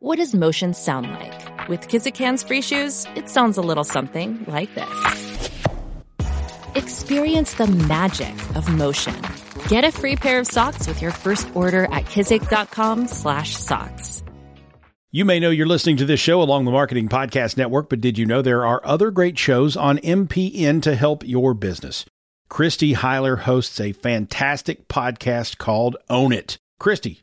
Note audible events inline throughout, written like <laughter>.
What does motion sound like? With Kizik hands free shoes, it sounds a little something like this. Experience the magic of motion. Get a free pair of socks with your first order at kizik.com/socks. You may know you're listening to this show along the Marketing Podcast Network, but did you know there are other great shows on MPN to help your business? Christy Heiler hosts a fantastic podcast called Own It. Christy,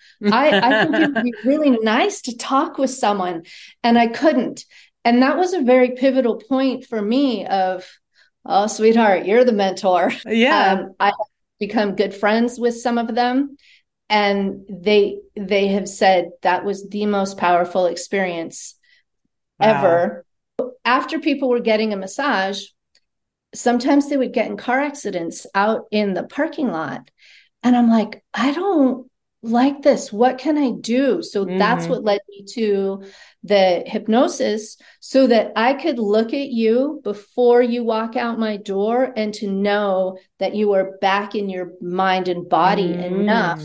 I, I think it would be really nice to talk with someone, and I couldn't. And that was a very pivotal point for me of, oh, sweetheart, you're the mentor. Yeah. Um, I become good friends with some of them and they they have said that was the most powerful experience wow. ever after people were getting a massage sometimes they would get in car accidents out in the parking lot and i'm like i don't like this what can i do so mm-hmm. that's what led me to the hypnosis so that i could look at you before you walk out my door and to know that you are back in your mind and body mm-hmm. enough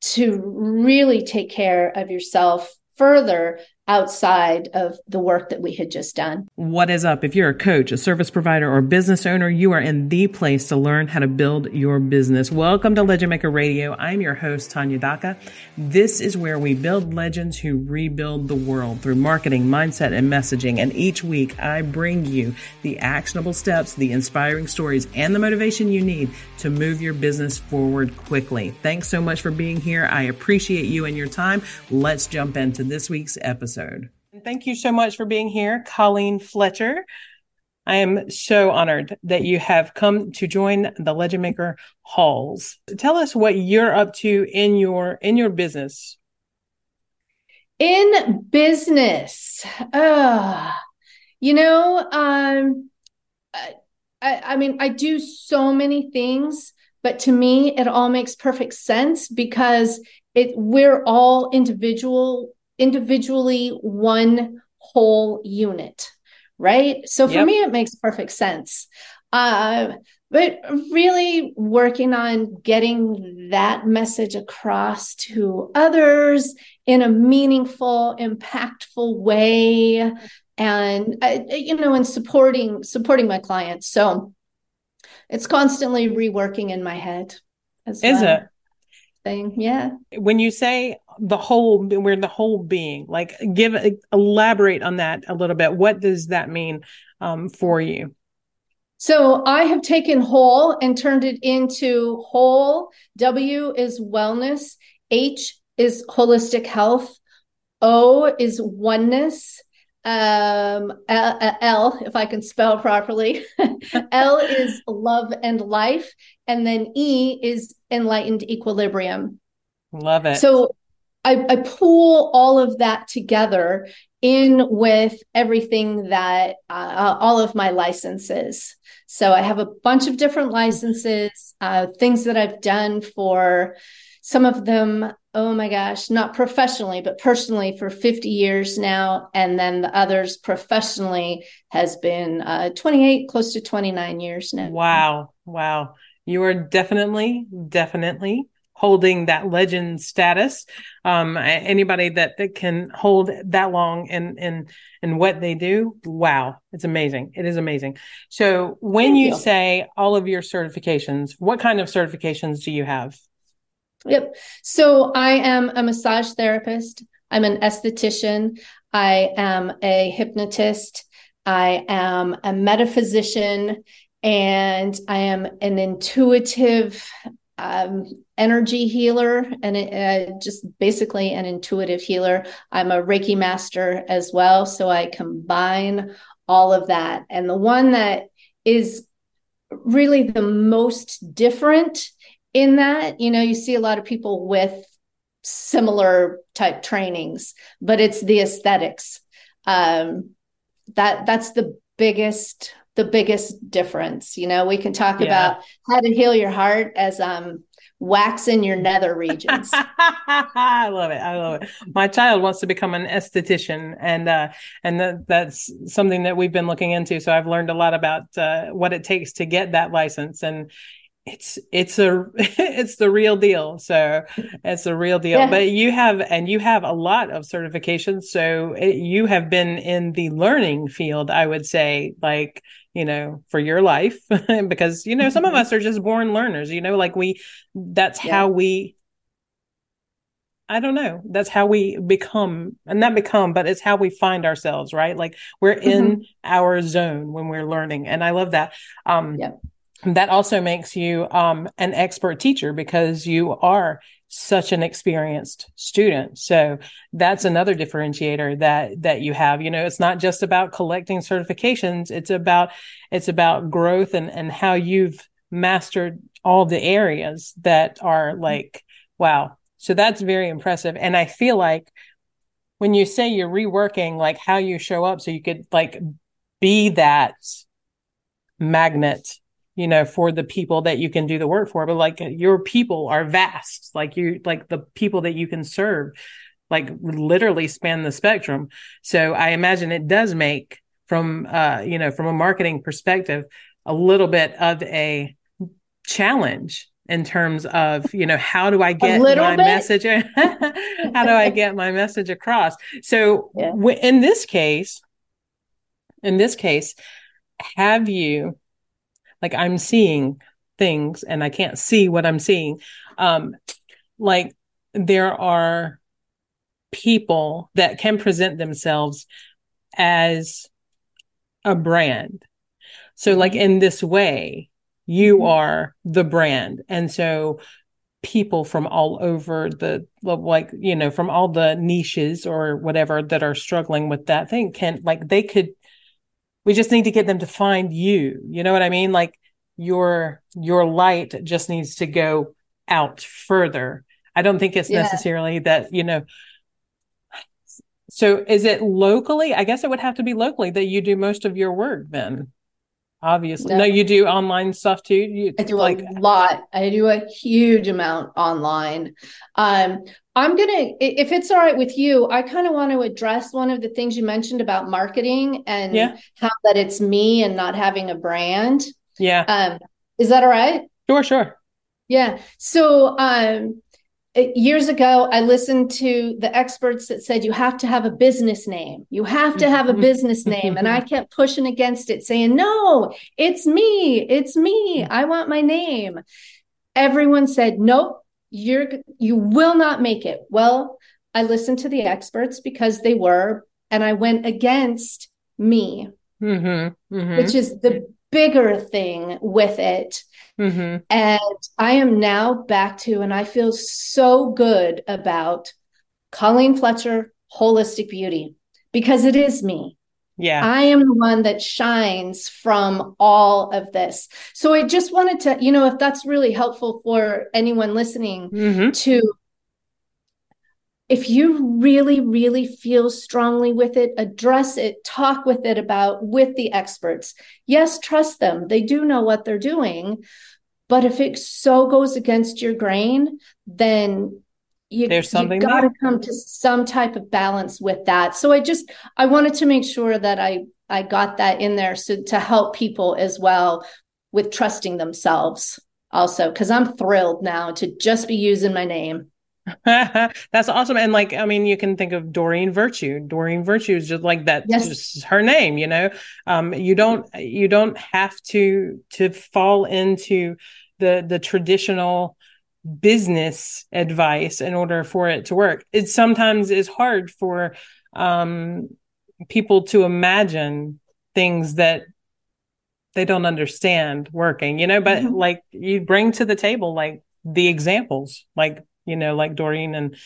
to really take care of yourself further outside of the work that we had just done. What is up? If you're a coach, a service provider, or a business owner, you are in the place to learn how to build your business. Welcome to Legend Maker Radio. I'm your host, Tanya Daka. This is where we build legends who rebuild the world through marketing, mindset, and messaging. And each week I bring you the actionable steps, the inspiring stories, and the motivation you need to move your business forward quickly. Thanks so much for being here. I appreciate you and your time. Let's jump into this week's episode episode. Thank you so much for being here, Colleen Fletcher. I am so honored that you have come to join the Legend Maker halls. Tell us what you're up to in your in your business. In business, uh, you know, um, I, I mean, I do so many things, but to me, it all makes perfect sense because it we're all individual individually one whole unit, right? So for yep. me, it makes perfect sense. Uh, but really working on getting that message across to others in a meaningful, impactful way, and uh, you know, and supporting supporting my clients. So it's constantly reworking in my head. As Is well. it? Thing, yeah. When you say the whole we're the whole being like give elaborate on that a little bit. What does that mean um, for you? So i have taken whole and turned it into whole. W is wellness. H is holistic health. O is oneness um l if i can spell properly. <laughs> L is love and life and then e is enlightened equilibrium. Love it. So I, I pull all of that together in with everything that uh, all of my licenses. So I have a bunch of different licenses, uh, things that I've done for some of them, oh my gosh, not professionally, but personally for 50 years now. And then the others professionally has been uh, 28, close to 29 years now. Wow. Wow. You are definitely, definitely holding that legend status. Um, anybody that, that can hold that long and, and, and what they do. Wow. It's amazing. It is amazing. So when you, you say all of your certifications, what kind of certifications do you have? Yep. So I am a massage therapist. I'm an esthetician. I am a hypnotist. I am a metaphysician and I am an intuitive um, energy healer and uh, just basically an intuitive healer. I'm a Reiki master as well. So I combine all of that. And the one that is really the most different in that, you know, you see a lot of people with similar type trainings, but it's the aesthetics. Um, that that's the biggest the biggest difference. You know, we can talk yeah. about how to heal your heart as um waxing your nether regions. <laughs> I love it. I love it. My child wants to become an esthetician, and uh, and that, that's something that we've been looking into. So I've learned a lot about uh, what it takes to get that license, and it's it's a <laughs> it's the real deal so it's a real deal yeah. but you have and you have a lot of certifications so it, you have been in the learning field i would say like you know for your life <laughs> because you know some of mm-hmm. us are just born learners you know like we that's yeah. how we I don't know. That's how we become, and not become, but it's how we find ourselves, right? Like we're in mm-hmm. our zone when we're learning, and I love that. Um, yeah that also makes you um, an expert teacher because you are such an experienced student. So that's another differentiator that that you have. You know it's not just about collecting certifications. It's about it's about growth and and how you've mastered all the areas that are like wow. So that's very impressive. And i feel like when you say you're reworking like how you show up so you could like be that magnet you know, for the people that you can do the work for. But like your people are vast, like you, like the people that you can serve, like literally span the spectrum. So I imagine it does make from, uh, you know, from a marketing perspective, a little bit of a challenge in terms of you know how do i get my bit? message <laughs> how do i get my message across so yeah. w- in this case in this case have you like i'm seeing things and i can't see what i'm seeing um like there are people that can present themselves as a brand so like mm-hmm. in this way you mm-hmm. are the brand and so people from all over the like you know from all the niches or whatever that are struggling with that thing can like they could we just need to get them to find you. You know what i mean? Like your your light just needs to go out further. I don't think it's yeah. necessarily that you know so is it locally? I guess it would have to be locally that you do most of your work then obviously. No, no you do online stuff too? You, i do like a lot. I do a huge amount online. Um i'm gonna if it's all right with you i kind of want to address one of the things you mentioned about marketing and yeah. how that it's me and not having a brand. Yeah. Um is that all right? Sure sure. Yeah. So um years ago i listened to the experts that said you have to have a business name. You have to have a mm-hmm. business name. And i <laughs> kept pushing against it saying no it's me. It's me. I want my name. Everyone said nope you're you will not make it well i listened to the experts because they were and i went against me mm-hmm, mm-hmm. which is the bigger thing with it Mm-hmm. And I am now back to, and I feel so good about Colleen Fletcher Holistic Beauty because it is me. Yeah. I am the one that shines from all of this. So I just wanted to, you know, if that's really helpful for anyone listening mm-hmm. to if you really really feel strongly with it address it talk with it about with the experts yes trust them they do know what they're doing but if it so goes against your grain, then you, there's something got to come to some type of balance with that. So I just I wanted to make sure that I I got that in there so to help people as well with trusting themselves also because I'm thrilled now to just be using my name. <laughs> That's awesome. And like, I mean, you can think of Doreen Virtue. Doreen Virtue is just like that, yes. just her name, you know. Um, you don't you don't have to to fall into the the traditional business advice in order for it to work. It sometimes is hard for um, people to imagine things that they don't understand working, you know, but mm-hmm. like you bring to the table like the examples, like, you know, like Doreen and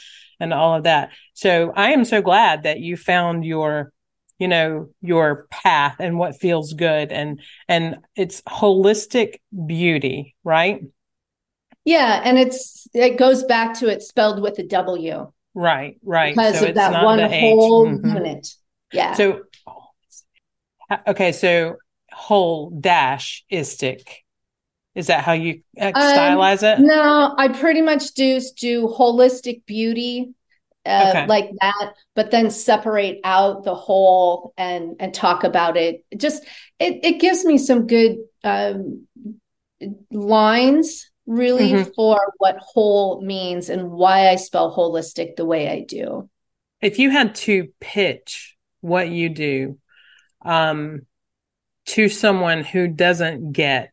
and all of that. So I am so glad that you found your you know your path and what feels good and and it's holistic beauty right Yeah, and it's it goes back to it spelled with a W. Right, right. Because so of that one whole mm-hmm. unit. Yeah. So okay, so whole dash istic. Is that how you uh, um, stylize um, it? No, I pretty much do do holistic beauty uh, okay. like that, but then separate out the whole and and talk about it. Just it it gives me some good um, lines really mm-hmm. for what whole means and why I spell holistic the way I do. If you had to pitch what you do um, to someone who doesn't get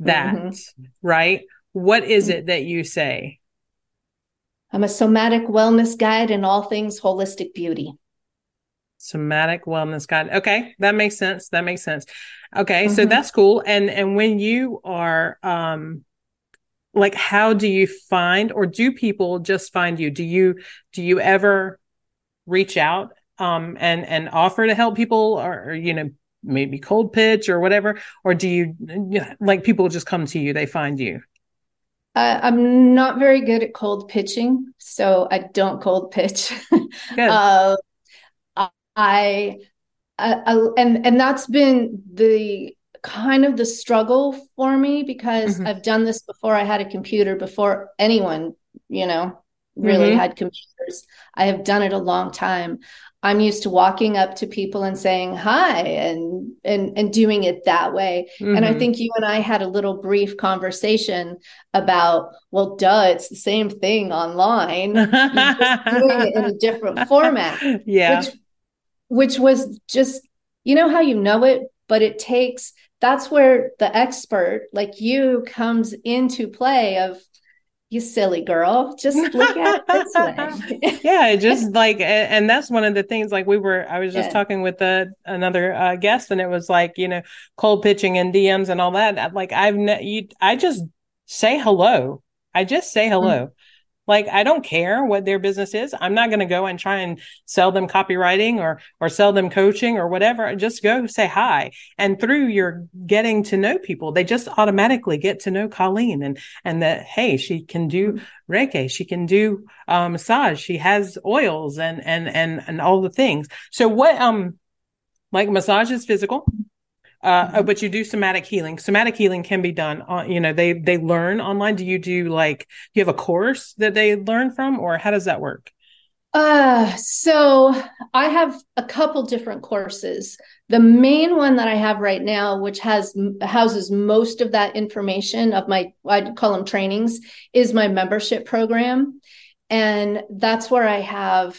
that, mm-hmm. right? What is mm-hmm. it that you say? I'm a somatic wellness guide in all things holistic beauty. Somatic wellness guide. Okay, that makes sense. That makes sense. Okay, mm-hmm. so that's cool. And and when you are um like how do you find or do people just find you? Do you do you ever reach out um and and offer to help people or, or you know maybe cold pitch or whatever? Or do you like people just come to you they find you? Uh, i'm not very good at cold pitching so i don't cold pitch. <laughs> Uh, I, I and and that's been the kind of the struggle for me because mm-hmm. i've done this before i had a computer before anyone you know really mm-hmm. had computers i have done it a long time I'm used to walking up to people and saying hi and and and doing it that way. Mm-hmm. And I mm-hmm. think you and I had a little brief conversation about, well, duh, it's the same thing online. <laughs> just doing it in a different format. Yeah. Which which was just, you know how you know it, but it takes that's where the expert like you comes into play of you silly girl just look at it this way <laughs> yeah just like and that's one of the things like we were i was just yeah. talking with a, another uh, guest and it was like you know cold pitching and dms and all that like i've ne- you, i just say hello i just say hello mm-hmm. Like I don't care what their business is. I'm not going to go and try and sell them copywriting or or sell them coaching or whatever. Just go say hi. And through your getting to know people, they just automatically get to know Colleen and and that hey, she can do Reiki, she can do um, massage, she has oils and and and and all the things. So what um like massage is physical uh, mm-hmm. but you do somatic healing. Somatic healing can be done on, you know, they, they learn online. Do you do like, do you have a course that they learn from or how does that work? Uh, so I have a couple different courses. The main one that I have right now, which has houses most of that information of my, I call them trainings, is my membership program. And that's where I have,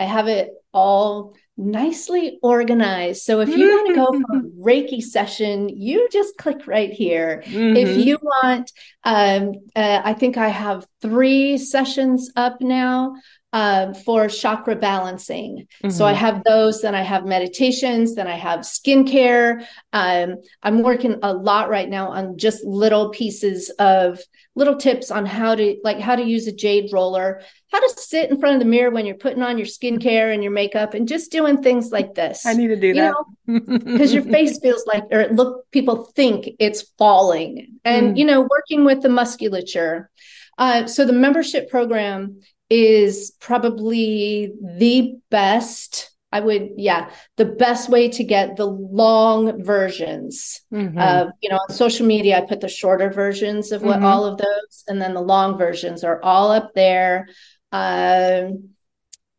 I have it all nicely organized. So if you want to go for a Reiki session, you just click right here. Mm-hmm. If you want, um, uh, I think I have three sessions up now uh, for chakra balancing. Mm-hmm. So I mm-hmm. have those, then I have meditations, then I have skincare. Um, I'm working a lot right now on just little pieces of little tips on how to like how to use a jade roller, how to sit in front of the mirror when you're putting on your skincare and your makeup, and just doing things like this. I need to do you that because <laughs> your face feels like, or look, people think it's falling, and mm. you know, working with the musculature. Uh, so the membership program is probably the best I would, yeah, the best way to get the long versions mm-hmm. of, you know, on social media, I put the shorter versions of what mm-hmm. all of those, and then the long versions are all up there. Um,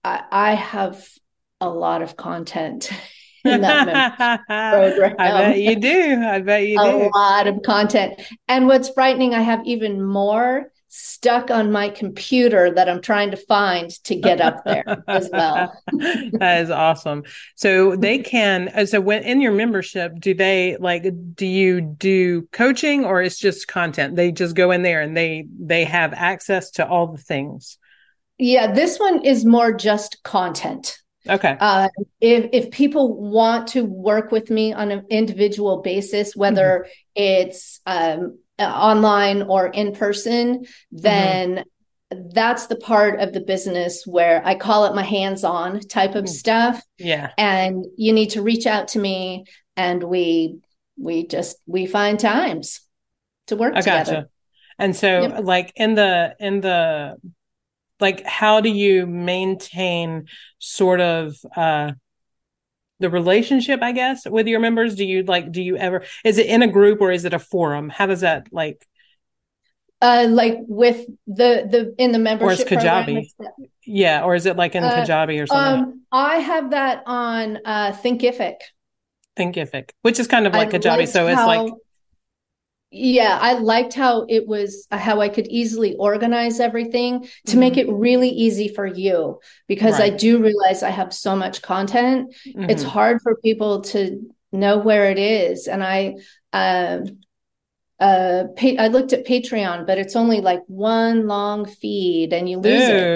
I, I have a lot of content <laughs> in that <laughs> program. I bet you do. I bet you a do. A lot of content. And what's frightening, I have even more stuck on my computer that I'm trying to find to get up there as well. <laughs> that is awesome. So they <laughs> can uh, so when in your membership do they like do you do coaching or it's just content? They just go in there and they they have access to all the things. Yeah, this one is more just content. Okay. Uh, if if people want to work with me on an individual basis, whether mm-hmm. it's um, online or in person, then mm-hmm. that's the part of the business where I call it my hands on type of mm. stuff. Yeah. And you need to reach out to me and we we just we find times to work I together. Gotcha. And so Yep. like in the in the like how do you maintain sort of uh the relationship, I guess, with your members? Do you like do you ever is it in a group or is it a forum? How does that like Uh, like with the the in the membership program, Kajabi? it's- yeah, or is it like in Uh, Kajabi or something? Um, I have that on uh Thinkific. Thinkific, which is kind of like I Kajabi. So it's like yeah, I liked how it was how I could easily organize everything to make it really easy for you because I Mm-hmm. Do realize I have so much content. It's mhm. hard for people to know where it is, and I um uh pa- I looked at Patreon, but it's only like one long feed, and you lose it.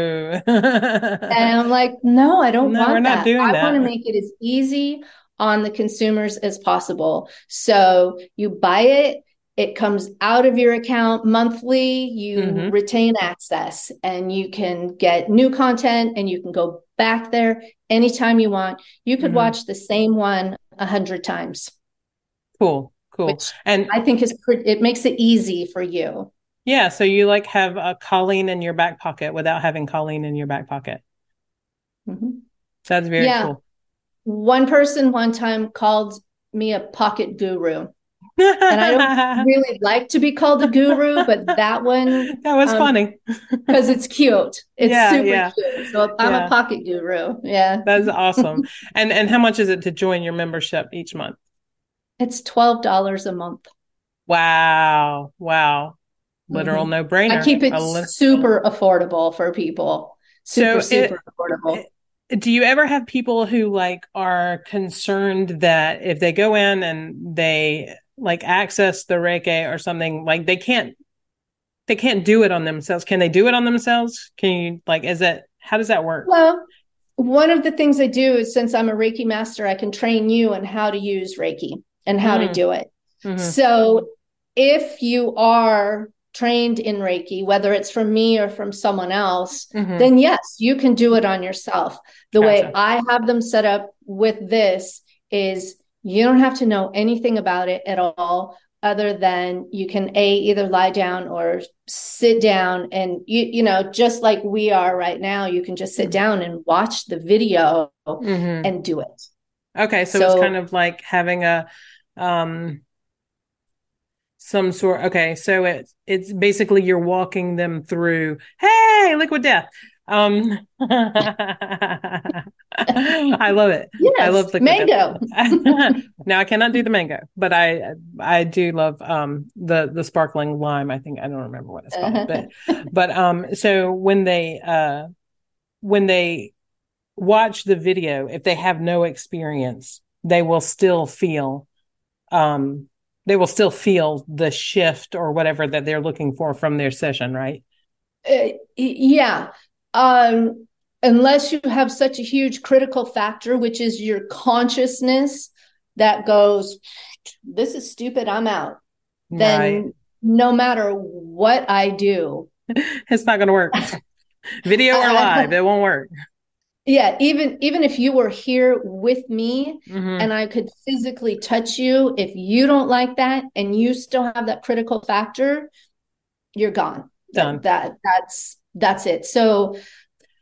And I'm like, no, I don't No, want we're not that. doing I want to make it as easy on the consumers as possible. So you buy it, it comes out of your account monthly, you Mhm. retain access, and you can get new content and you can go back there anytime you want. You could Mhm. watch the same one a hundred times, cool, cool. And I think is it makes it easy for you. yeah, so you like have a Colleen in your back pocket without having Colleen in your back pocket. Mhm. That's very Yeah. cool. One person one time called me a pocket guru. And I don't <laughs> really like to be called a guru, but that one <laughs> that was um, funny. <laughs> because it's cute. It's Yeah, super yeah. cute. So I'm Yeah. a pocket guru. Yeah. That's awesome. And and how much is it to join your membership each month? It's twelve dollars a month. Wow. Wow. Literal no brainer. Mm-hmm. I keep it li- super affordable for people. Super, So it- super affordable. do you ever have people who like are concerned that if they go in and they like access the Reiki or something, like they can't they can't do it on themselves? Can they do it on themselves? Can you like is it how does that work? well, one of the things I do is since I'm a Reiki master, I can train you on how to use Reiki and how to Mm. do it. Mhm. So if you are trained in Reiki, whether it's from me or from someone else, Mhm. then yes, you can do it on yourself. The way I have them set up with this is you don't have to know anything about it at all other than you can a either lie down or sit down and you you know just like we are right now you can just sit down and watch the video Mhm. and do it Okay, so, it's kind of like having a um some sort okay, so it's it's basically you're walking them through, hey, liquid death. Um <laughs> I love it. yes I love the mango <laughs> now I cannot do the mango, but I I do love um the the sparkling lime. I think I don't remember what it's called, but <laughs> but um so when they uh when they watch the video, if they have no experience, they will still feel um they will still feel the shift or whatever that they're looking for from their session, right? Uh, yeah. Um, unless you have such a huge critical factor, which is your consciousness that goes, this is stupid, I'm out. Then Right. no matter what I do, <laughs> It's not going to work. <laughs> Video or live, it won't work. yeah, even even if you were here with me Mhm. and I could physically touch you, if you don't like that and you still have that critical factor, you're gone. Done. That that's that's it. So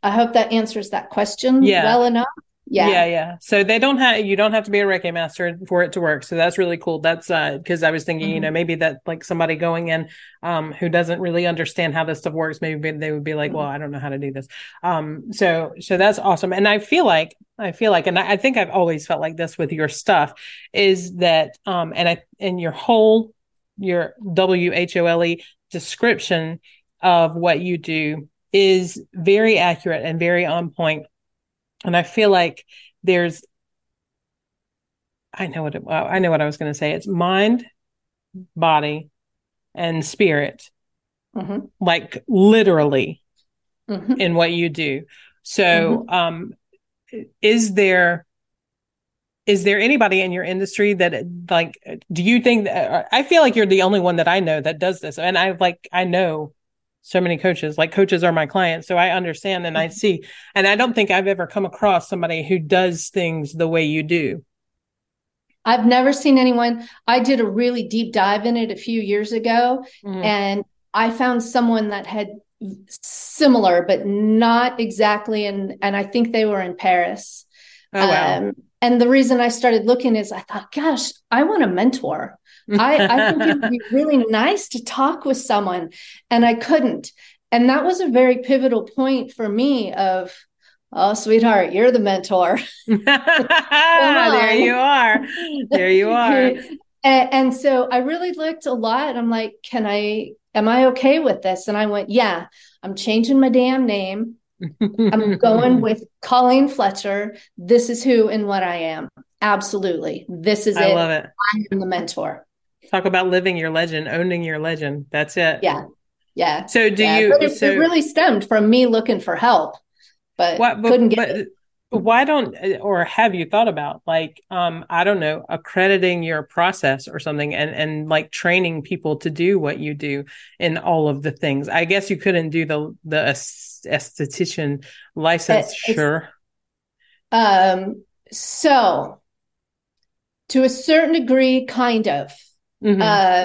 I hope that answers that question Yeah. well enough. Yeah. Yeah, yeah. So they don't have you don't have to be a Reiki master for it to work. So that's really cool. That's uh because I was thinking, you Mhm. know, maybe that like somebody going in um who doesn't really understand how this stuff works, maybe they would be like, well, I don't know how to do this. Um so so that's awesome. And I feel like I feel like and I, I think I've always felt like this with your stuff is that um and I and your whole your W H O L E description of what you do is very accurate and very on point. And I feel like there's, I know what it, I know what I was going to say. It's mind, body, and spirit, Mhm. like literally Mhm. in what you do. So, um, is there, is there anybody in your industry that like, do you think that, I feel like you're the only one that I know that does this. And I like, I know so many coaches, like coaches are my clients. So I understand and I see, and I don't think I've ever come across somebody who does things the way you do. I've never seen anyone. I did a really deep dive in it a few years ago Mhm. and I found someone that had similar, but not exactly. And and I think they were in Paris. Oh, wow. Um, and the reason I started looking is I thought, gosh, I want a mentor. I, I think it would be <laughs> really nice to talk with someone. And I couldn't. And that was a very pivotal point for me of, oh, sweetheart, you're the mentor. <laughs> <laughs> there you are. There you are. and, and so I really looked a lot. I'm like, can I, am I okay with this? And I went, yeah, I'm changing my damn name. I'm going with Colleen Fletcher. This is who and what I am. Absolutely. This is I it. I love it. I am the mentor. Talk about living your legend, owning your legend. That's it. Yeah. Yeah. So do yeah. you But it, so it really stemmed from me looking for help, but, Why, but, couldn't get but it. why don't or have you thought about like um I don't know accrediting your process or something and and like training people to do what you do in all of the things. I guess you couldn't do the the esthetician license, It- sure. Um, so to a certain degree, kind of. Mhm. Uh,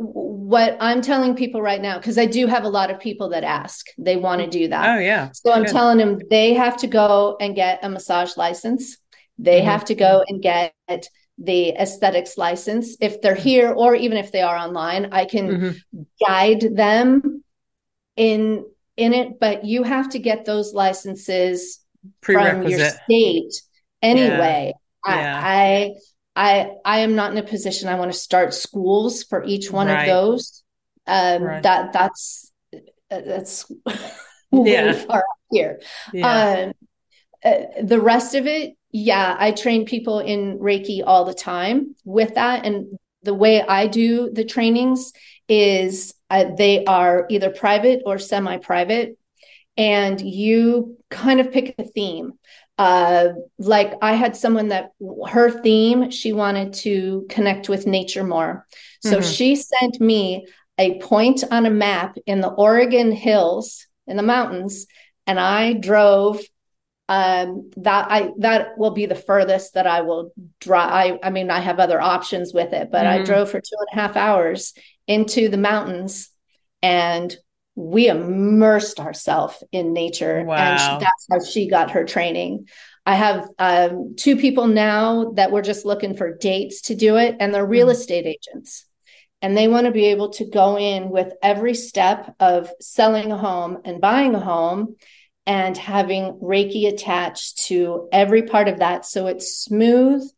what I'm telling people right now, because I do have a lot of people that ask, they want to do that. oh yeah. So I'm Good. telling them they have to go and get a massage license. They Mhm. have to go and get the aesthetics license. If they're here or even if they are online, I can Mhm. guide them in in it, but you have to get those licenses from your state anyway. Yeah. I, I I I am not in a position I want to start schools for each one Right. of those. Um Right. that that's that's <laughs> way Yeah. far up here. Yeah. Um, uh, the rest of it, yeah, I train people in Reiki all the time with that. And the way I do the trainings is uh, they are either private or semi private. And you kind of pick a theme. Uh, like I had someone that her theme, she wanted to connect with nature more. So Mhm. she sent me a point on a map in the Oregon hills, in the mountains, and I drove um that i that will be the furthest that i will drive I, I mean i have other options with it but i Mhm. drove for two and a half hours into the mountains and we immersed ourselves in nature Wow. and she, that's how she got her training i have um, two people now that were just looking for dates to do it and they're real Mhm. estate agents and they want to be able to go in with every step of selling a home and buying a home and having Reiki attached to every part of that so it's smooth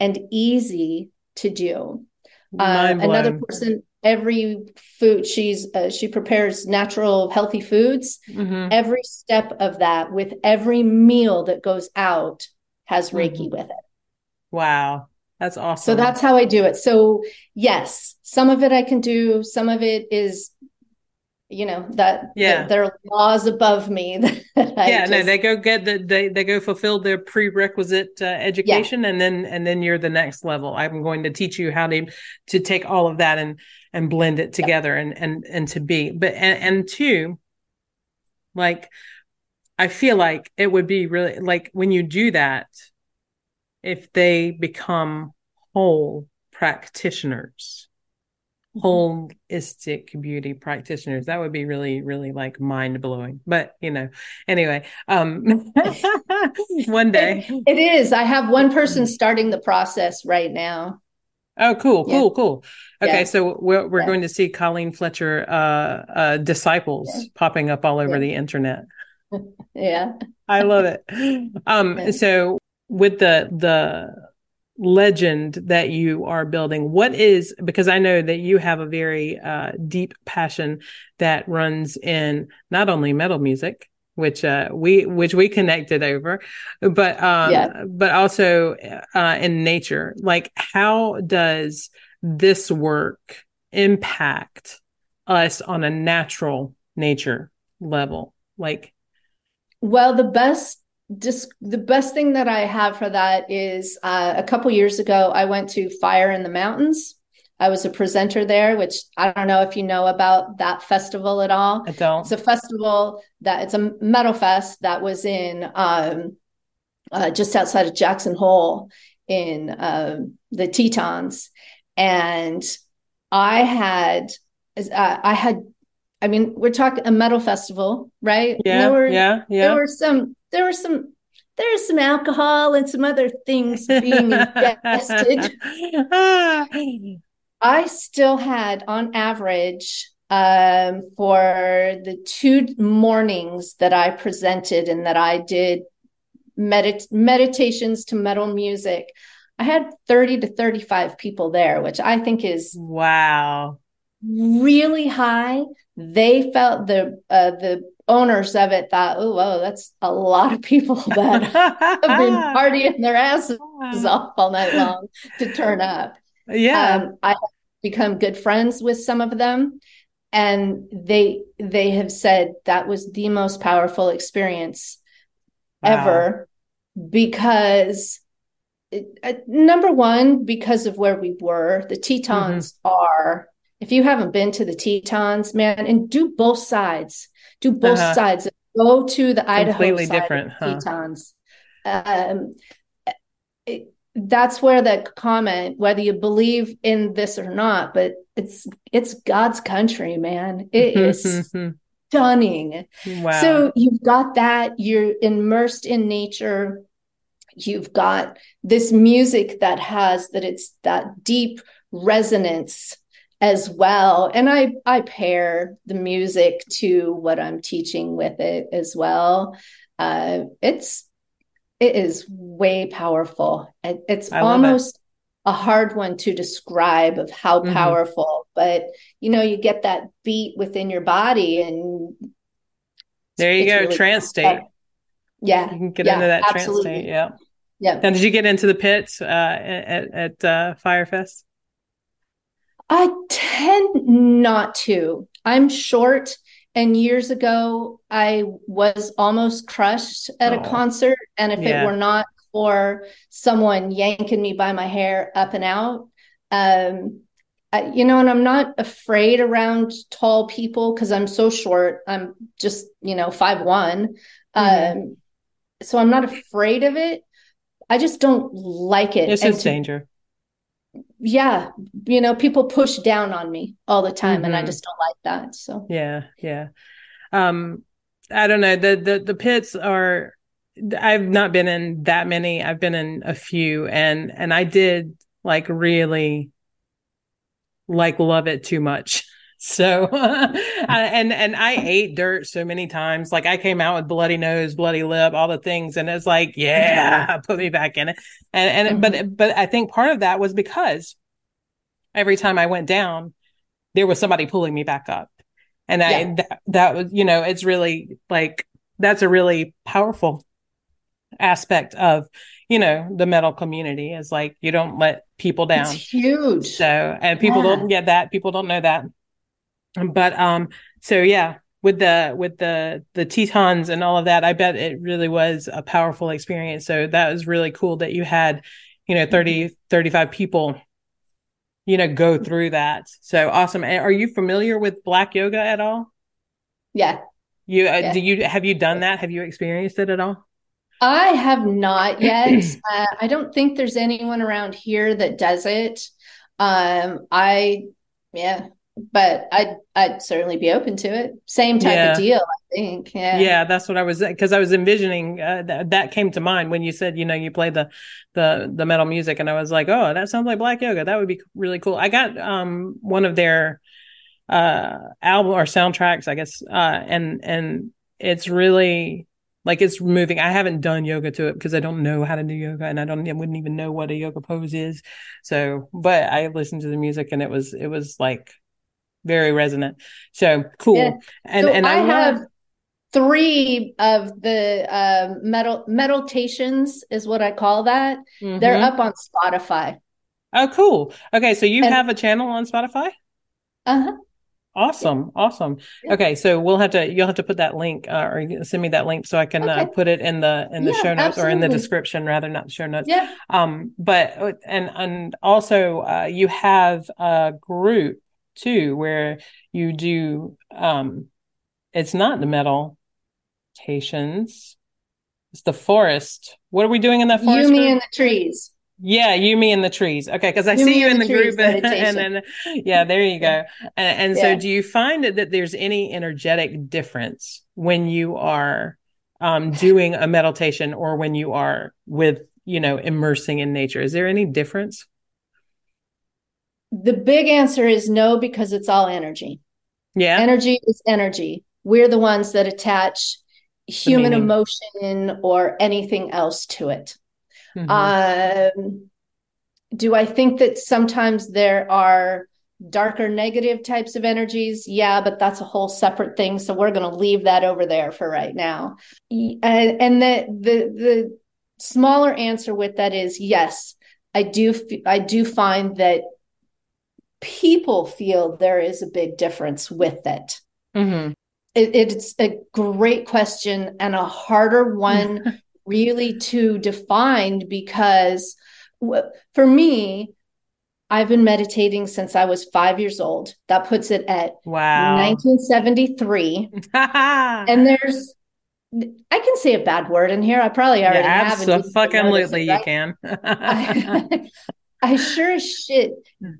and easy to do. Mind another person, every food she's uh, she prepares natural healthy foods. Mhm. Every step of that with every meal that goes out has Mm-hmm. Reiki with it. Wow. That's awesome. So that's how I do it. So yes, some of it I can do. Some of it is, you know, that Yeah. that there are laws above me <laughs> that I yeah, no, they go get the they they go fulfill their prerequisite uh, education, and then and then you're the next level. I'm going to teach you how to to take all of that and and blend it together and and and to be. But and, and two, like I feel like it would be really like when you do that, if they become whole practitioners holistic beauty practitioners that would be really really like mind blowing but you know anyway um <laughs> one day It- it is. I have one person starting the process right now. oh cool Yeah. cool cool okay Yeah. so we're, we're Yeah. going to see colleen fletcher uh uh disciples popping up all over the internet <laughs> Yeah. I love it. Um, <laughs> so with the the legend that you are building, what is because I know that you have a very uh, deep passion that runs in not only metal music, which uh, we which we connected over, but um, Yeah. but also uh, in nature. Like, how does this work impact us on a natural nature level? Like, Well, the best just the best thing that I have for that is uh, a couple years ago I went to Fire in the Mountains. I was a presenter there, which I don't know if you know about that festival at all. I don't. It's a festival that it's a metal fest that was in um, uh, just outside of Jackson Hole in um, the Tetons, and I had uh, I had I mean, we're talking a metal festival, right? Yeah, were, yeah, yeah. There were some. There were some. There's some alcohol and some other things being ingested. <laughs> I still had, on average, um, for the two mornings that I presented and that I did medit- meditations to metal music, I had 30 to 35 people there, which I think is wow, really high. They felt the uh, the owners of it thought, oh, whoa, that's a lot of people <laughs> that have been <laughs> partying their asses off all night long to turn up. Yeah, um, I become good friends with some of them, and they they have said that was the most powerful experience wow. ever because uh, number one, because of where we were, the Tetons mm-hmm. are. If you haven't been to the Tetons, man, and do both sides, do both uh-huh. sides. Go to the Idaho Completely side different, huh? Tetons. Um, it, that's where that comment, whether you believe in this or not, but it's it's God's country, man. <laughs> It is stunning. Wow. So you've got that. You're immersed in nature you've got this music that has that it's that deep resonance as well and i i pair the music to what i'm teaching with it as well uh it's it is way powerful it, it's almost it. a hard one to describe of how mm-hmm. powerful but you know you get that beat within your body and there you go really trance state yeah you can get yeah, into that absolutely. trance state yeah yeah. Now, did you get into the pits uh, at at uh, Firefest? I tend not to. I'm short, and years ago I was almost crushed at oh. a concert, and if yeah. it were not for someone yanking me by my hair up and out, um, I, you know, and I'm not afraid around tall people because I'm so short. I'm just you know five one, mm-hmm. um, so I'm not afraid of it I just don't like it. It's just to, danger. Yeah. You know, people push down on me all the time mm-hmm. and I mm-hmm. just don't like that. So Yeah, yeah. Um I don't know. The the the pits are I've not been in that many. I've been in a few and and I did like really like love it too much. <laughs> So, <laughs> and and I ate dirt so many times. Like I came out with bloody nose, bloody lip, all the things, and it's like, yeah, <laughs> put me back in it. And and mm-hmm. but but I think part of that was because every time I went down, there was somebody pulling me back up, and yeah. I that, that was you know it's really like that's a really powerful aspect of you know the metal community is like you don't let people down. It's huge. So and people yeah. don't get that. People don't know that but um so yeah with the with the the tetons and all of that i bet it really was a powerful experience. So that was really cool that you had you know 30 35 people you know go through that. So awesome. And are you familiar with black yoga at all? Yeah. You uh, yeah. do you have you done that? Have you experienced it at all? I have not yet. <clears throat> Uh, i don't think there's anyone around here that does it. Um i yeah but I'd I'd certainly be open to it. Same type yeah. of deal, I think. Yeah, yeah, that's what I was because I was envisioning uh, that that came to mind when you said you know you play the the the metal music, and I was like, oh, that sounds like black yoga. That would be really cool. I got um one of their uh album or soundtracks, I guess, uh, and and it's really like it's moving. I haven't done yoga to it because I don't know how to do yoga and I don't I wouldn't even know what a yoga pose is. So, but I listened to the music and it was it was like very resonant. So cool. Yeah. And so and I, I have three of the uh, metal meditations is what I call that. Mm-hmm. They're up on Spotify. Oh, cool. Okay, so you and, have a channel on Spotify. Uh huh. Awesome, yeah. awesome. Yeah. Okay, so we'll have to you'll have to put that link uh, or send me that link so I can uh, okay. uh, put it in the in the yeah, show notes absolutely. or in the description rather not the show notes. Yeah. Um, but and and also uh, you have a group too, where you do um it's not the meditations, it's the forest. What are we doing in that forest? You, me, and the trees. Yeah, you, me, and the trees. Okay, because I You, see you in the the group, <laughs> and, meditation. then <laughs> yeah, there you go. And, and so, do you find that, that there's any energetic difference when you are um, doing a meditation or when you are with you know immersing in nature? Is there any difference? The big answer is no, because it's all energy. Yeah. Energy is energy. We're the ones that attach human emotion or anything else to it. Mhm. Um, do I think that sometimes there are darker negative types of energies? Yeah, but that's a whole separate thing. So we're going to leave that over there for right now. And, and the, the the smaller answer with that is yes, I do i do find that people feel there is a big difference with it. Mhm. It, it's a great question and a harder one <laughs> really to define because for me i've been meditating since i was five years old that puts it at Wow. 1973 <laughs> and there's i can say a bad word in here i probably already yeah, have and didn't notice absolutely, you right? can. <laughs> I, I sure as shit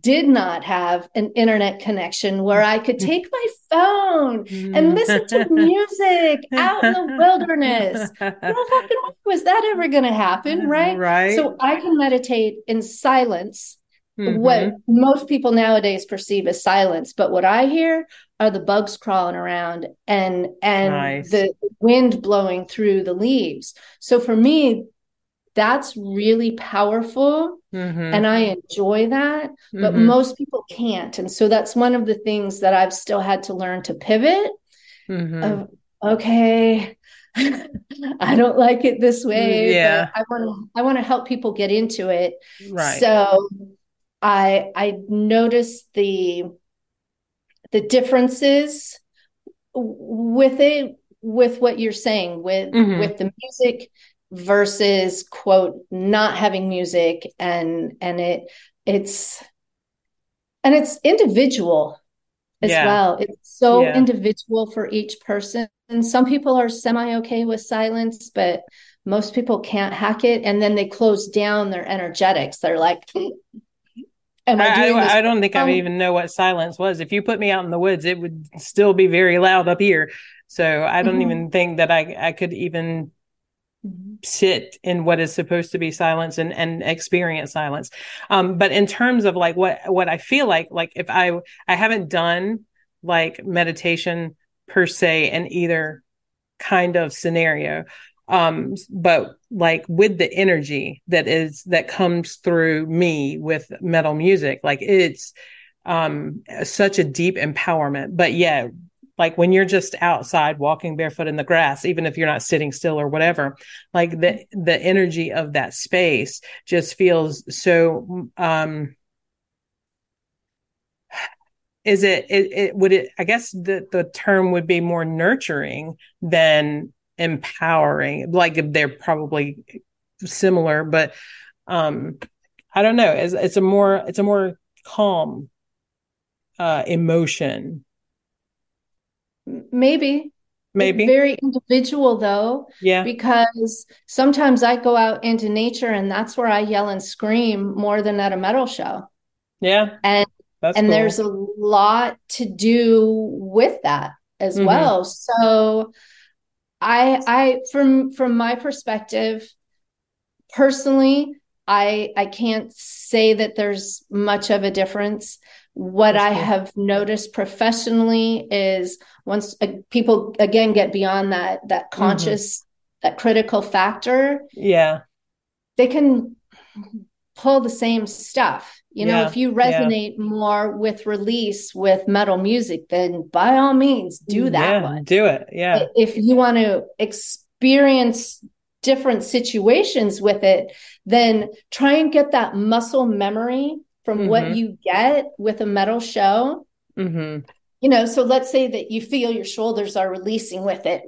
did not have an internet connection where I could mm. take my phone and mm. listen to music out in the wilderness. No fucking way was that ever going to happen, mm-hmm. right? Right. So I can meditate in silence, Mhm. what mm-hmm. most people nowadays perceive as silence. But what I hear are the bugs crawling around and and Nice. the wind blowing through the leaves. So for me, that's really powerful Mhm. and I enjoy that, but Mhm. most people can't. And so that's one of the things that I've still had to learn to pivot Mhm. of okay, <laughs> I don't like it this way, Yeah. but I want to I want to help people get into it. right. So I I noticed the the differences with it with what you're saying with Mhm. with the music versus quote not having music and and it it's and it's individual as Yeah. well it's so Yeah. individual for each person and some people are semi okay with silence but most people can't hack it and then they close down their energetics they're like <laughs> am i, I, I, I don't think I even know what silence was. If you put me out in the woods, it would still be very loud up here. So I don't Mhm. even think that I I could even sit in what is supposed to be silence and and experience silence. Um, but in terms of like what what I feel like, like if I I haven't done like meditation per se in either kind of scenario um but like with the energy that is that comes through me with metal music like it's um such a deep empowerment but yeah like when you're just outside walking barefoot in the grass even if you're not sitting still or whatever like the the energy of that space just feels so um is it, it, it would it i guess the the term would be more nurturing than empowering like they're probably similar but um i don't know it's, it's a more it's a more calm uh emotion maybe. Maybe. It's very individual though yeah. because sometimes i go out into nature and that's where i yell and scream more than at a metal show. Yeah. And that's and cool. there's a lot to do with that as Mhm. well. So i i from from my perspective personally i i can't say that there's much of a difference what That's i cool. have noticed professionally is once uh, people again get beyond that that Mm-hmm. conscious that critical factor yeah they can pull the same stuff. You know, Yeah, if you yeah. resonate more with release with metal music, then by all means do that yeah, one. do it yeah If you want to experience different situations with it, then try and get that muscle memory from what Mhm. you get with a metal show. hmm You know, so let's say that you feel your shoulders are releasing with it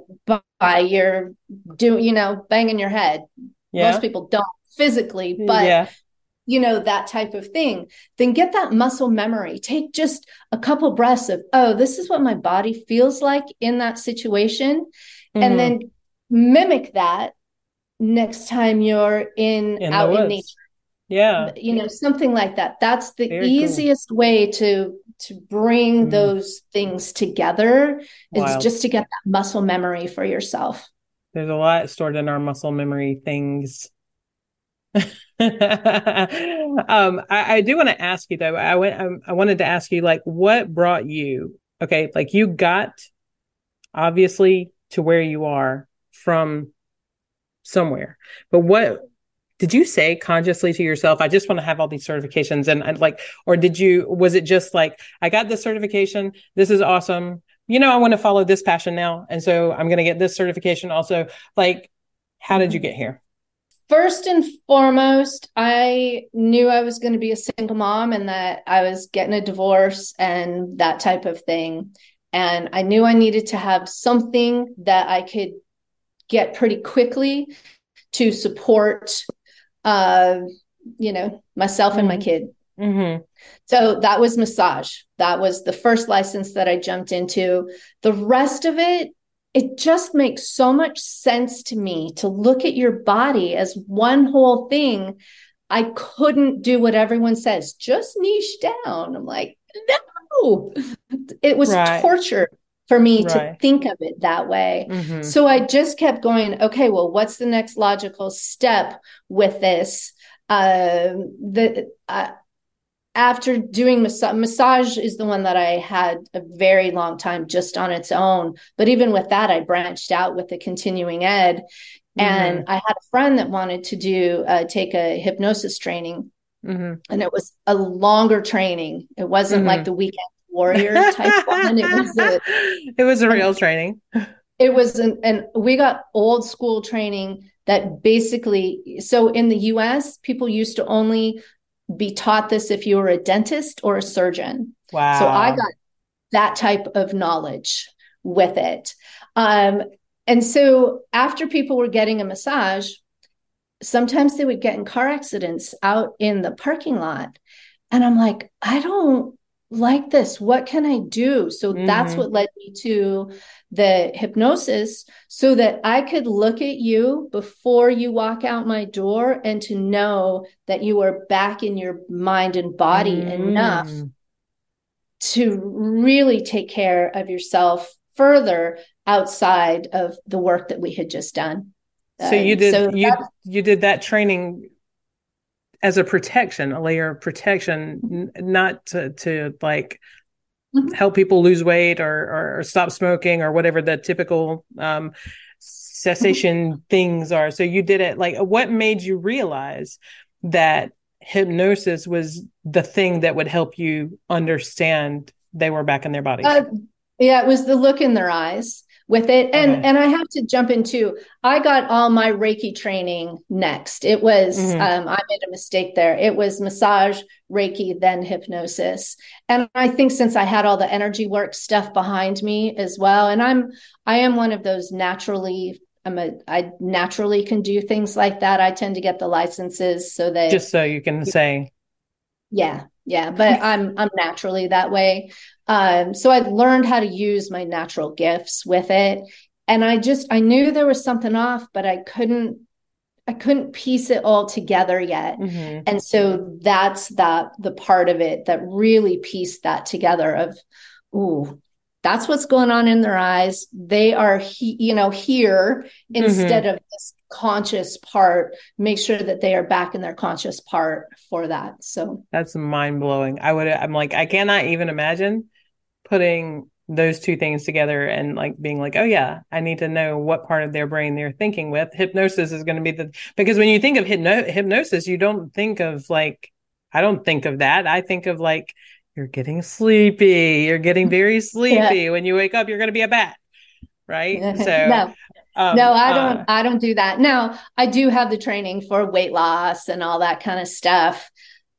by your doing, you know banging your head. yeah Most people don't physically, but yeah you know, that type of thing, then get that muscle memory. Take just a couple breaths of, oh, this is what my body feels like in that situation. Mhm. And then mimic that next time you're in, In out in nature. Yeah. You know, something like that. That's the Very easiest cool. way to to bring mm. those things together Wild. is just to get that muscle memory for yourself. There's a lot stored in our muscle memory things. <laughs> um, I, I, do want to ask you though. I went. I, um, I wanted to ask you, like, what brought you? Okay, like you got obviously to where you are from somewhere, but what did you say consciously to yourself? I just want to have all these certifications, and, and like, or did you? Was it just like I got this certification? This is awesome you know, I want to follow this passion now. And so I'm going to get this certification also. Like, how did you get here? First and foremost, I knew I was going to be a single mom and that I was getting a divorce and that type of thing. And I knew I needed to have something that I could get pretty quickly to support, uh, you know, myself mm-hmm. and my mm-hmm. kid. Mm-hmm. So that was massage. That was the first license that I jumped into. The rest of it, it just makes so much sense to me to look at your body as one whole thing. I couldn't do what everyone says, just niche down. I'm like, no, it was right. torture for me right. to think of it that way. Mm-hmm. So I just kept going, okay, well, what's the next logical step with this? Uh, the, uh, after doing massage, massage is the one that I had a very long time just on its own. But even with that, I branched out with the continuing ed. Mm-hmm. And I had a friend that wanted to do uh, take a hypnosis training. Mm-hmm. And it was a longer training. It wasn't mm-hmm. like the weekend warrior type one. It was a, <laughs> it was a real training. It was an, and we got old school training that basically so in the US people used to only be taught this if you were a dentist or a surgeon. Wow. So I got that type of knowledge with it. Um, and so after people were getting a massage, sometimes they would get in car accidents out in the parking lot. And I'm like, I don't like this. What can I do? So mm-hmm. that's what led me to the hypnosis so that I could look at you before you walk out my door and to know that you are back in your mind and body mm. enough to really take care of yourself further outside of the work that we had just done. So you did so you you did that training as a protection, a layer of protection, n- not to to like mm-hmm. help people lose weight or, or, or stop smoking or whatever the typical um, cessation mm-hmm. things are. So you did it like what made you realize that hypnosis was the thing that would help you understand they were back in their body? Uh, yeah, it was the look in their eyes with it. And okay. and i have to jump into i got all my reiki training next. It was mm-hmm. um, i made a mistake there. It was massage reiki then hypnosis. And i think since i had all the energy work stuff behind me as well and i'm i am one of those naturally i'm a i naturally can do things like that. I tend to get the licenses so that just so you can say yeah yeah but i'm i'm naturally that way um, so I learned how to use my natural gifts with it. And I just I knew there was something off, but I couldn't I couldn't piece it all together yet. Mm-hmm. And so that's that the part of it that really pieced that together of, ooh, that's what's going on in their eyes. They are, he, you know, here mm-hmm. instead of this conscious part. Make sure that they are back in their conscious part for that. So that's mind blowing. I would, I'm like, I cannot even imagine putting those two things together and like being like, oh yeah, I need to know what part of their brain they're thinking with. Hypnosis is going to be the because when you think of hypno- hypnosis, you don't think of like I don't think of that. I think of like you're getting sleepy, you're getting very <laughs> sleepy. Yeah. When you wake up, you're going to be a bat, right? <laughs> So no. Um, no, I don't. Uh, I don't do that. Now, I do have the training for weight loss and all that kind of stuff.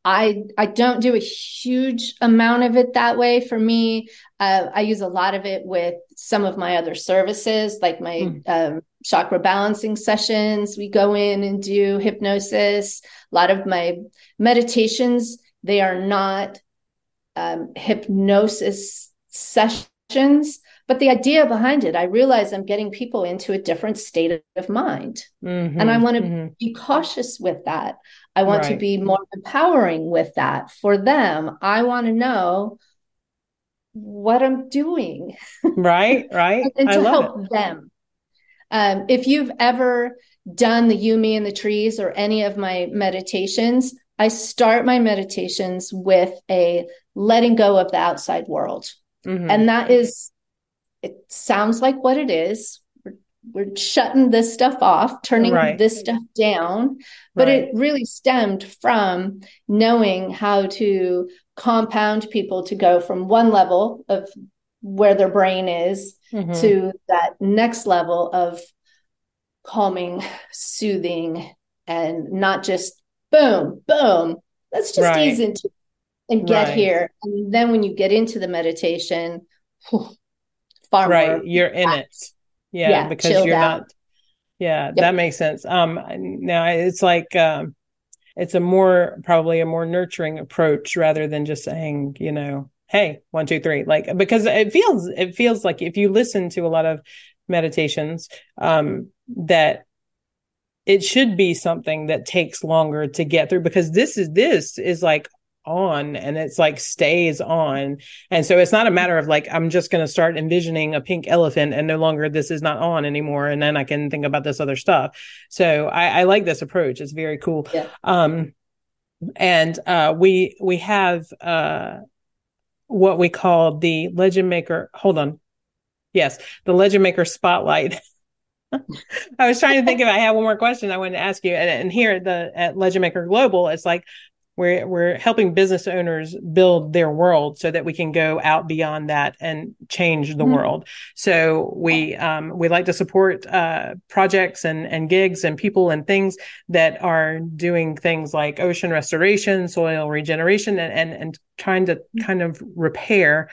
I I don't do a huge amount of it that way. For me, uh, I use a lot of it with some of my other services, like my mm. um, chakra balancing sessions. We go in and do hypnosis. A lot of my meditations they are not um, hypnosis sessions, but the idea behind it, I realize I'm getting people into a different state of mind, mm-hmm, and I want to mm-hmm. be cautious with that. I want Right. to be more empowering with that for them. I want to know what I'm doing Right, <laughs> right. and I to love help them. Um, if you've ever done the you, me, and the trees or any of my meditations, I start my meditations with a letting go of the outside world. Mhm. And that is, it sounds like what it is. We're, we're shutting this stuff off, turning Right. this stuff down. But Right. it really stemmed from knowing how to compound people to go from one level of where their brain is Mhm. to that next level of calming, <laughs> soothing, and not just boom, boom. Let's just Right. ease into it and get Right. here. And then when you get into the meditation, whew, far right more. you're in it yeah, Yeah, because you're out. not yeah that makes sense um now it's like um it's a more probably a more nurturing approach rather than just saying you know hey one two three like because it feels it feels like if you listen to a lot of meditations um that it should be something that takes longer to get through because this is this is like on and it's like stays on. And so it's not a matter of like i'm just going to start envisioning a pink elephant and no longer this is not on anymore and then i can think about this other stuff. So i, I like this approach. It's very cool. Yeah. um and uh we we have uh what we call the legend maker hold on. Yes the legend maker spotlight <laughs> I was trying to think if I had one more question I wanted to ask you. And, and here at the at Legend Maker Global, it's like we're we're helping business owners build their world so that we can go out beyond that and change the Mhm. world. So we um, we like to support uh, projects and and gigs and people and things that are doing things like ocean restoration, soil regeneration, and and, and trying to kind of repair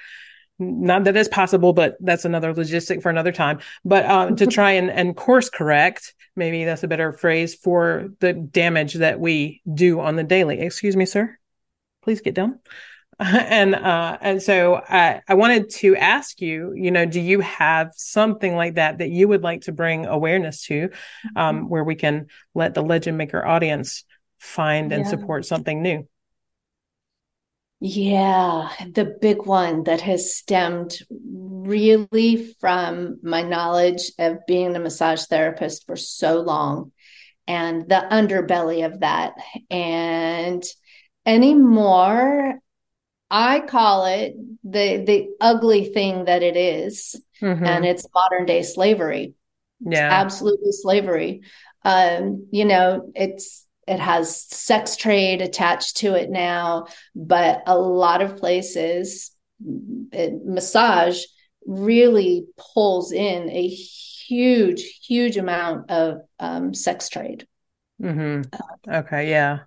not that it's possible, but that's another logistic for another time. But um, to try and, and course correct, maybe that's a better phrase for the damage that we do on the daily. Excuse me, sir. Please get down. <laughs> And uh, and so I, I wanted to ask you, you know, do you have something like that that you would like to bring awareness to, um, where we can let the legend maker audience find and Yeah. support something new? Yeah, the big one that has stemmed really from my knowledge of being a massage therapist for so long and the underbelly of that. And anymore, I call it the the ugly thing that it is, Mhm. and it's modern day slavery yeah. absolutely slavery. Um, you know, it's it has sex trade attached to it now, but a lot of places, it, massage really pulls in a huge, huge amount of um, sex trade, hmm Okay. Yeah.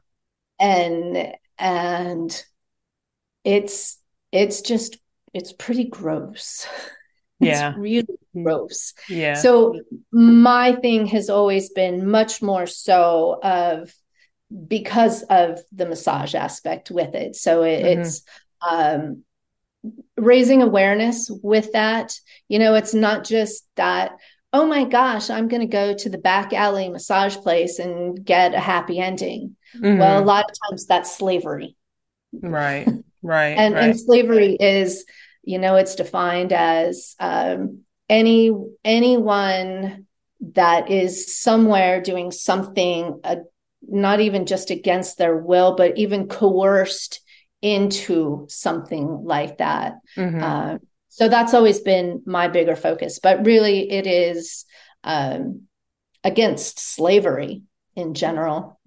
and and it's it's just it's pretty gross. <laughs> Yeah. It's really gross. Yeah. So my thing has always been much more so of because of the massage aspect with it. So it, Mhm. it's um, raising awareness with that. You know, it's not just that. Oh my gosh, I'm going to go to the back alley massage place and get a happy ending. Well, a lot of times that's slavery right, right, and right. and slavery is you know it's defined as um, any anyone that is somewhere doing something uh, not even just against their will but even coerced into something like that Mhm. uh, so that's always been my bigger focus but really it is um, against slavery in general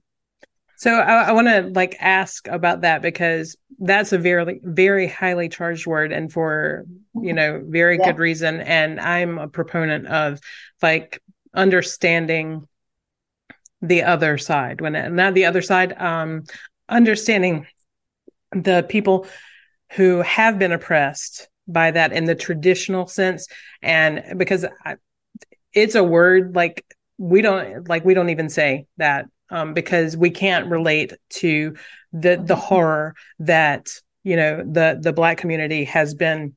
so I, I want to like ask about that because that's a very, very highly charged word, and for you know, very Yeah. good reason. And I'm a proponent of like understanding the other side when not the other side, um, understanding the people who have been oppressed by that in the traditional sense, and because I, it's a word like we don't like we don't even say that um, because we can't relate to the the horror that you know the the black community has been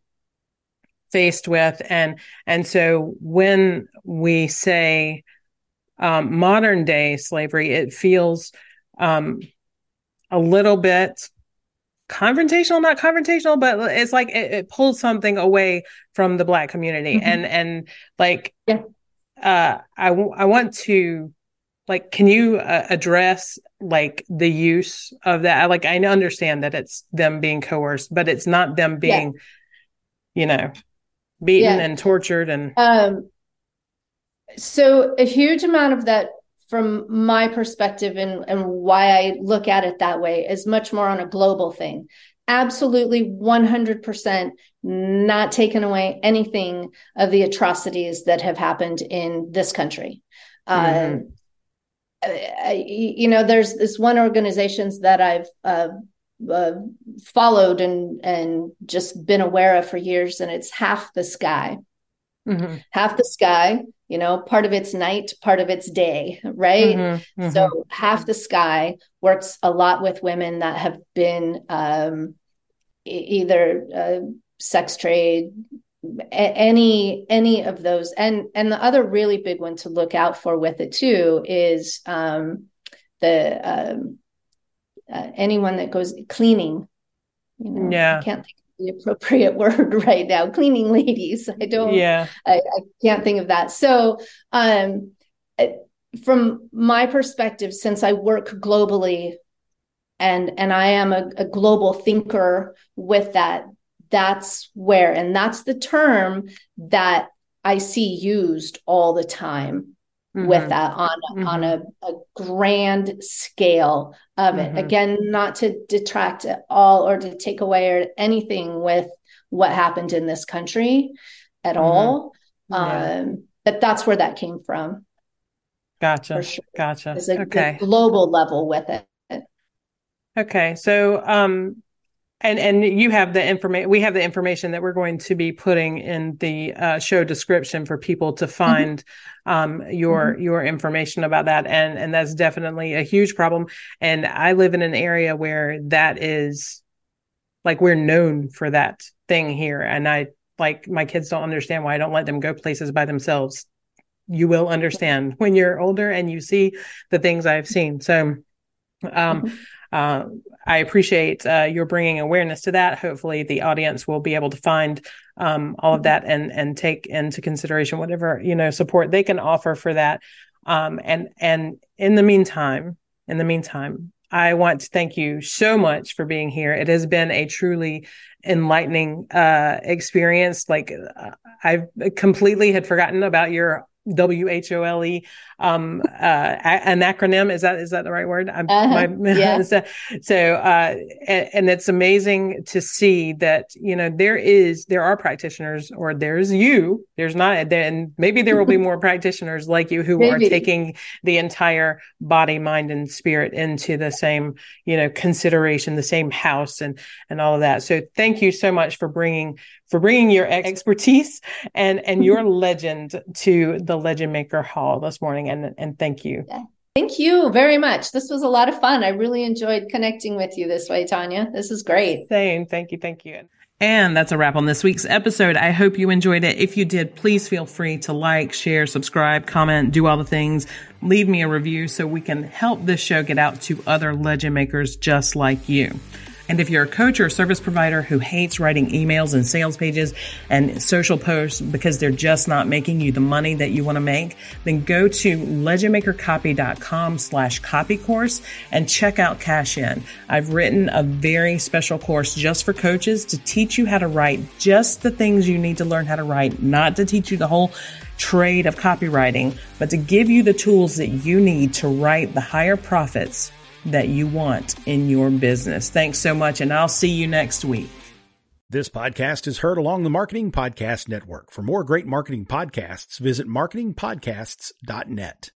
faced with. And and so when we say um, modern day slavery it feels um, a little bit confrontational not confrontational but it's like it, it pulls something away from the black community mm-hmm. and and like yeah uh I, w- I want to like can you uh, address like the use of that like i understand that it's them being coerced but it's not them being yeah. you know beaten yeah. and tortured and um so a huge amount of that from my perspective and, and why I look at it that way is much more on a global thing. Absolutely 100% not taken away anything of the atrocities that have happened in this country. Mm-hmm. Uh, you know, there's this one organizations that I've uh, uh, followed and and just been aware of for years, and it's half the sky. Mm-hmm. Half the sky you know part of it's night part of it's day right? Mm-hmm, mm-hmm. so half the sky works a lot with women that have been um, e- either uh, sex trade a- any any of those. And and the other really big one to look out for with it too is um, the um, uh, anyone that goes cleaning. You know yeah. i can't think the appropriate <laughs> word right now cleaning ladies. I don't yeah. I, I can't think of that. So um from my perspective since i work globally and and i am a, a global thinker with that that's where and that's the term that i see used all the time mm-hmm. with that on mm-hmm. on a, a, grand scale of it. Mm-hmm. Again, not to detract at all or to take away or anything with what happened in this country at mm-hmm. all. Yeah. Um, but that's where that came from. Gotcha. Sure. Gotcha. A, okay. global level with it. Okay. So um and and you have the information we have the information that we're going to be putting in the uh, show description for people to mm-hmm. find mm-hmm. um, your mm-hmm. your information about that and and that's definitely a huge problem and i live in an area where that is like we're known for that thing here and i like my kids don't understand why i don't let them go places by themselves you will understand when you're older and you see the things i've seen so um, mm-hmm. Uh, I appreciate uh, your bringing awareness to that. Hopefully, the audience will be able to find um, all of that and and take into consideration whatever you know support they can offer for that. Um, and and in the meantime, in the meantime, I want to thank you so much for being here. It has been a truly enlightening uh, experience. Like uh, I completely had forgotten about your W H O L E um uh an acronym is that is that the right word uh-huh. my, <laughs> yeah. so, so uh and, and, it's amazing to see that you know there is there are practitioners or there's you there's not and maybe there will be <laughs> more practitioners like you who maybe. are taking the entire body mind and spirit into the same you know consideration the same house and and all of that so thank you so much for bringing for bringing your expertise and and your <laughs> legend to the legend maker hall this morning morning and and thank you. Yeah. Thank you very much. This was a lot of fun. I really enjoyed connecting with you this way, Tanya. This is great. Same. Thank you. Thank you. And that's a wrap on this week's episode. I hope you enjoyed it. If you did, please feel free to like, share, subscribe, comment, do all the things. Leave me a review so we can help this show get out to other legend makers just like you. And if you're a coach or a service provider who hates writing emails and sales pages and social posts because they're just not making you the money that you want to make, then go to legendmakercopy.com slash copy course and check out Cash In. I've written a very special course just for coaches to teach you how to write just the things you need to learn how to write, not to teach you the whole trade of copywriting, but to give you the tools that you need to write the higher profits that you want in your business. Thanks so much, and I'll see you next week. This podcast is heard along the Marketing Podcast Network. For more great marketing podcasts, visit marketingpodcasts.net.